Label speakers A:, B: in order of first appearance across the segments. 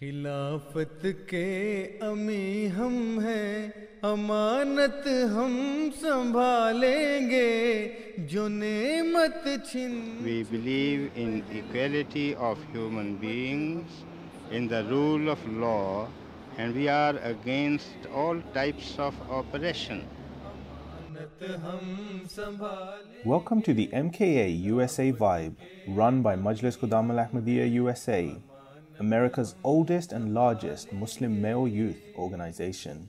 A: خلافت کے امی ہم ہیں امانت ہم سنبھالیں گے جو نعمت چھن۔
B: We believe in equality of human beings in the rule of law and we are against all types of oppression
C: Welcome to the MKA USA Vibe, run by Majlis Qudam Al Ahmadiyya USA. America's oldest and largest Muslim male youth organization.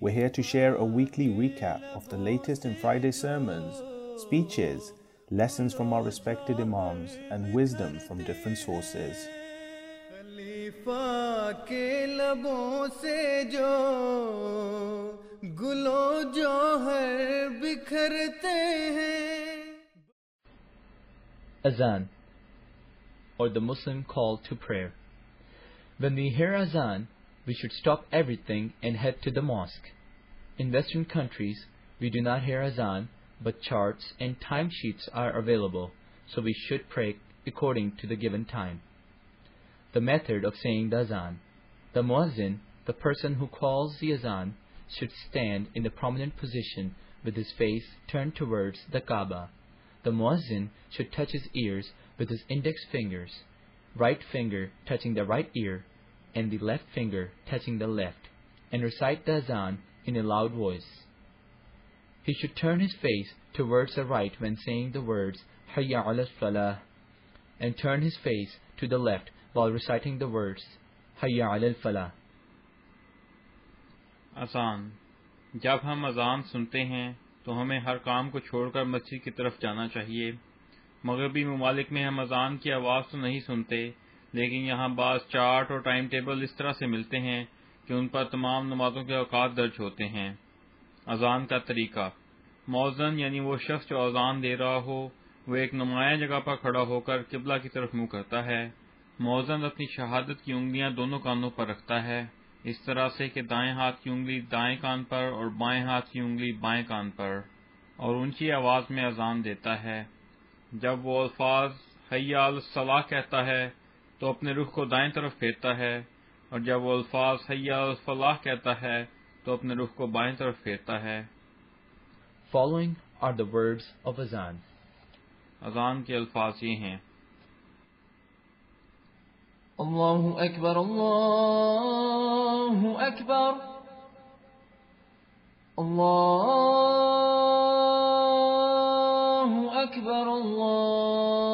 C: We're here to share a weekly recap of the latest in Friday sermons, speeches, lessons from our respected Imams, and wisdom from different sources.
D: Azan, or the Muslim call to prayer. When we hear Azan, we should stop everything and head to the mosque. In Western countries, we do not hear Azan, but charts and timesheets are available, so we should pray according to the given time. The method of saying the Azan. The Muazzin, the person who calls the Azan, should stand in a prominent position with his face turned towards the Kaaba. The muezzin should touch his ears with his index fingers, right finger touching the right ear, and the left finger touching the left, and recite the azan in a loud voice. He should turn his face towards the right when saying the words Hayya ala salah, and turn his face to the left while reciting the words Hayya ala falah.
E: अजान जब हम अजान सुनते हैं तो हमें हर काम को छोड़कर मस्जिद की तरफ जाना चाहिए मगरबी ममालिक में हम अजान की आवाज़ तो नहीं सुनते لیکن یہاں بعض چارٹ اور ٹائم ٹیبل اس طرح سے ملتے ہیں کہ ان پر تمام نمازوں کے اوقات درج ہوتے ہیں۔ اذان کا طریقہ۔ موزن یعنی وہ شخص جو اذان دے رہا ہو، وہ ایک نمایاں جگہ پر کھڑا ہو کر قبلہ کی طرف منہ کرتا ہے۔ موزن اپنی شہادت کی انگلیاں دونوں کانوں پر رکھتا ہے۔ اس طرح سے کہ دائیں ہاتھ کی انگلی دائیں کان پر اور بائیں ہاتھ کی انگلی بائیں کان پر، اور اونچی آواز میں اذان دیتا ہے۔ جب وہ الفاظ حیال صلاح کہتا ہے تو اپنے رخ کو دائیں طرف پھیرتا ہے اور جب وہ الفاظ سیاح الفلاح کہتا ہے تو اپنے رخ کو بائیں طرف پھیرتا ہے۔
D: Following are the words of
E: azaan اذان کے الفاظ یہ
F: ہیں۔ اللہ اکبر اللہ اکبر اللہ اکبر اللہ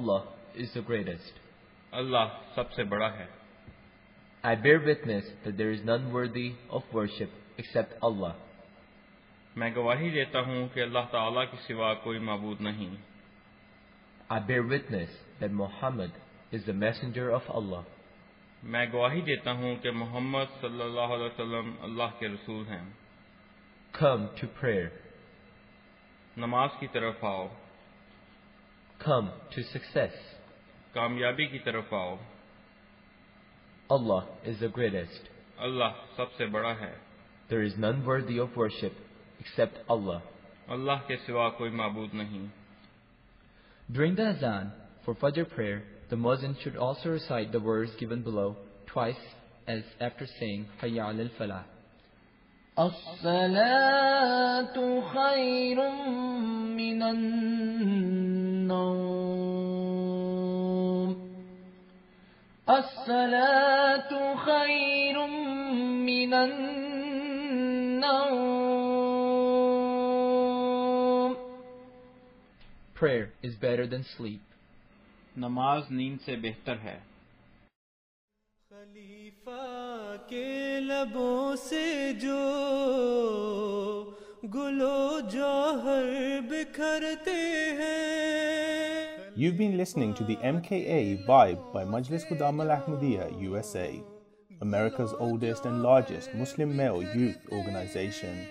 D: Allah is the greatest.
E: अल्लाह सबसे बड़ा है
D: I bear witness that there is none worthy of worship except Allah.
E: मैं गवाही देता हूँ कि अल्लाह ताला के सिवा कोई मबूद नहीं
D: I bear witness that Muhammad is the messenger of Allah.
E: मैं गवाही देता हूँ कि मोहम्मद सल्लल्लाहु अलैहि वसल्लम अल्लाह के रसूल हैं
D: Come to prayer.
E: नमाज की तरफ आओ
D: Come to success.
E: कामयाबी की तरफ आओ
D: Allah is the greatest.
E: अल्लाह सबसे बड़ा है
D: There is none worthy of worship except Allah.
E: अल्लाह के सिवा कोई मबूद नहीं
D: During the Azan for Fajr prayer, the Muezzin should also recite the words given below twice as after saying Hayya al Falah.
F: الصلاة خير من النوم النوم. الصلاة خير من النوم.
D: Prayer is better than sleep.
E: نماز نیند سے بہتر ہے۔
A: خلیفہ کے لبوں سے جو گلو جوہر بکھرتے ہیں
C: You've been listening to the MKA Vibe by Majlis Khuddam-ul-Ahmadiyya USA, America's oldest and largest Muslim male youth organization.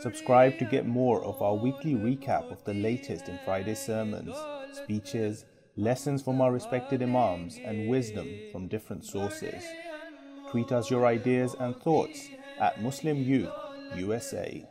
C: Subscribe to get more of our weekly recap of the latest in Friday sermons, speeches, lessons from our respected Imams, and wisdom from different sources. Tweet us your ideas and thoughts at Muslim Youth USA.